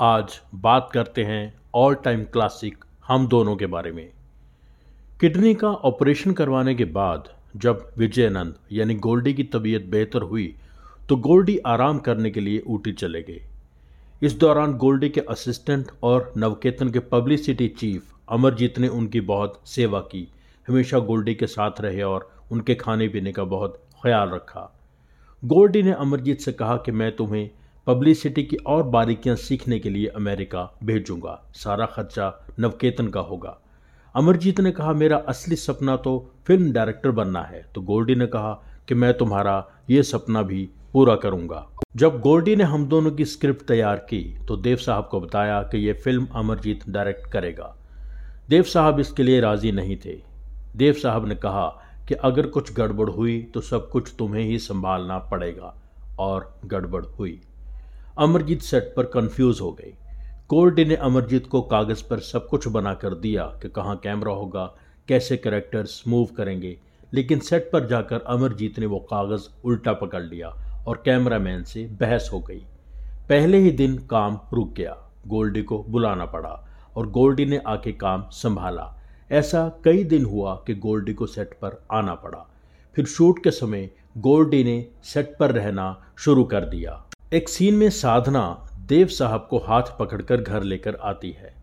आज बात करते हैं ऑल टाइम क्लासिक हम दोनों के बारे में। किडनी का ऑपरेशन करवाने के बाद जब विजयानंद यानी गोल्डी की तबीयत बेहतर हुई तो गोल्डी आराम करने के लिए ऊटी चले गए। इस दौरान गोल्डी के असिस्टेंट और नवकेतन के पब्लिसिटी चीफ अमरजीत ने उनकी बहुत सेवा की। हमेशा गोल्डी के साथ रहे और उनके खाने पीने का बहुत ख्याल रखा। गोल्डी ने अमरजीत से कहा कि मैं तुम्हें पब्लिसिटी की और बारीकियाँ सीखने के लिए अमेरिका भेजूँगा। सारा खर्चा नवकेतन का होगा। अमरजीत ने कहा, मेरा असली सपना तो फ़िल्म डायरेक्टर बनना है। तो गोल्डी ने कहा कि, मैं तुम्हारा ये सपना भी पूरा करूँगा। जब गोल्डी ने हम दोनों की स्क्रिप्ट तैयार की तो देव साहब को बताया कि यह फ़िल्म अमरजीत डायरेक्ट करेगा। देव साहब इसके लिए राज़ी नहीं थे। देव साहब ने कहा कि, अगर कुछ गड़बड़ हुई तो सब कुछ तुम्हें ही संभालना पड़ेगा। और गड़बड़ हुई। अमरजीत सेट पर कंफ्यूज हो गई। कोर्डी ने अमरजीत को कागज़ पर सब कुछ बना कर दिया कि कहाँ कैमरा होगा, कैसे करेक्टर्स मूव करेंगे, लेकिन सेट पर जाकर अमरजीत ने वो कागज़ उल्टा पकड़ लिया और कैमरामैन से बहस हो गई। पहले ही दिन काम रुक गया। गोल्डी को बुलाना पड़ा और गोल्डी ने आके काम संभाला। ऐसा कई दिन हुआ कि गोल्डी को सेट पर आना पड़ा। फिर शूट के समय गोल्डी ने सेट पर रहना शुरू कर दिया। एक सीन में साधना देव साहब को हाथ पकड़कर घर लेकर आती है।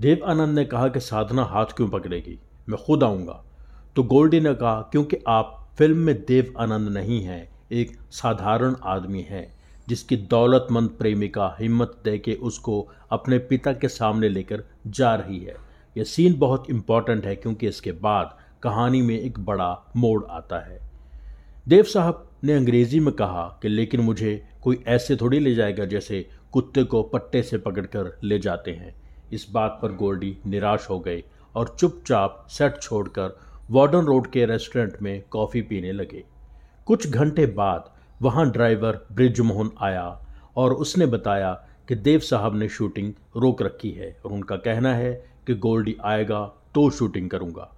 देव आनंद ने कहा कि साधना हाथ क्यों पकड़ेगी? मैं खुद आऊँगा। तो गोल्डी ने कहा, क्योंकि आप फ़िल्म में देव आनंद नहीं हैं, एक साधारण आदमी है, जिसकी दौलतमंद प्रेमिका हिम्मत दे के उसको अपने पिता के सामने लेकर जा रही है। यह सीन बहुत इंपॉर्टेंट है, क्योंकि इसके बाद कहानी में एक बड़ा मोड़ आता है। देव साहब ने अंग्रेज़ी में कहा कि लेकिन मुझे कोई ऐसे थोड़ी ले जाएगा जैसे कुत्ते को पट्टे से पकड़कर ले जाते हैं। इस बात पर गोल्डी निराश हो गए और चुपचाप सेट छोड़कर वार्डन रोड के रेस्टोरेंट में कॉफ़ी पीने लगे। कुछ घंटे बाद वहाँ ड्राइवर ब्रिजमोहन आया और उसने बताया कि देव साहब ने शूटिंग रोक रखी है और उनका कहना है कि गोल्डी आएगा तो शूटिंग करूँगा।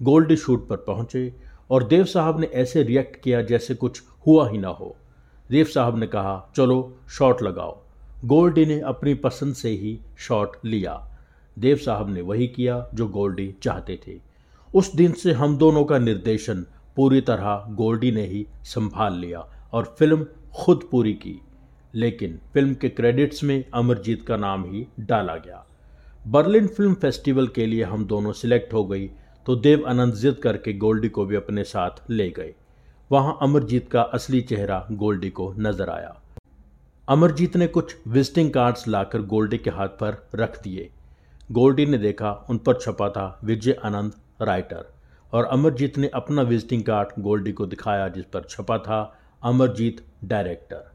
गोल्डी शूट पर पहुँचे और देव साहब ने ऐसे रिएक्ट किया जैसे कुछ हुआ ही ना हो। देव साहब ने कहा, चलो, शॉट लगाओ। गोल्डी ने अपनी पसंद से ही शॉट लिया। देव साहब ने वही किया जो गोल्डी चाहते थे। उस दिन से हम दोनों का निर्देशन पूरी तरह गोल्डी ने ही संभाल लिया और फ़िल्म खुद पूरी की। लेकिन फ़िल्म के क्रेडिट्स में अमरजीत का नाम ही डाला गया। बर्लिन फ़िल्म फेस्टिवल के लिए हम दोनों सिलेक्ट हो गई तो देव आनंद जिद करके गोल्डी को भी अपने साथ ले गए। वहाँ अमरजीत का असली चेहरा गोल्डी को नज़र आया। अमरजीत ने कुछ विजिटिंग कार्ड्स लाकर गोल्डी के हाथ पर रख दिए। गोल्डी ने देखा, उन पर छपा था विजय आनंद राइटर और अमरजीत ने अपना विजिटिंग कार्ड गोल्डी को दिखाया, जिस पर छपा था अमरजीत डायरेक्टर।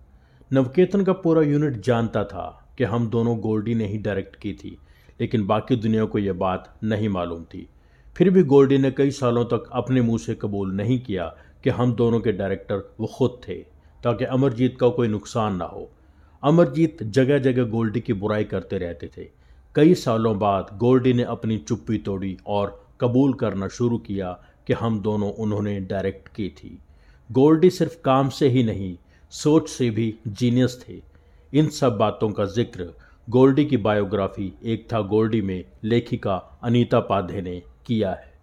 नवकेतन का पूरा यूनिट जानता था कि हम दोनों गोल्डी ने ही डायरेक्ट की थी, लेकिन बाकी दुनिया को यह बात नहीं मालूम थी। फिर भी गोल्डी ने कई सालों तक अपने मुँह से कबूल नहीं किया कि हम दोनों के डायरेक्टर वो खुद थे, ताकि अमरजीत का कोई नुकसान ना हो। अमरजीत जगह जगह गोल्डी की बुराई करते रहते थे। कई सालों बाद गोल्डी ने अपनी चुप्पी तोड़ी और कबूल करना शुरू किया कि हम दोनों उन्होंने डायरेक्ट की थी। गोल्डी सिर्फ़ काम से ही नहीं, सोच से भी जीनियस थे। इन सब बातों का ज़िक्र गोल्डी की बायोग्राफी एक था गोल्डी में लेखिका अनीता पाधे ने किया है।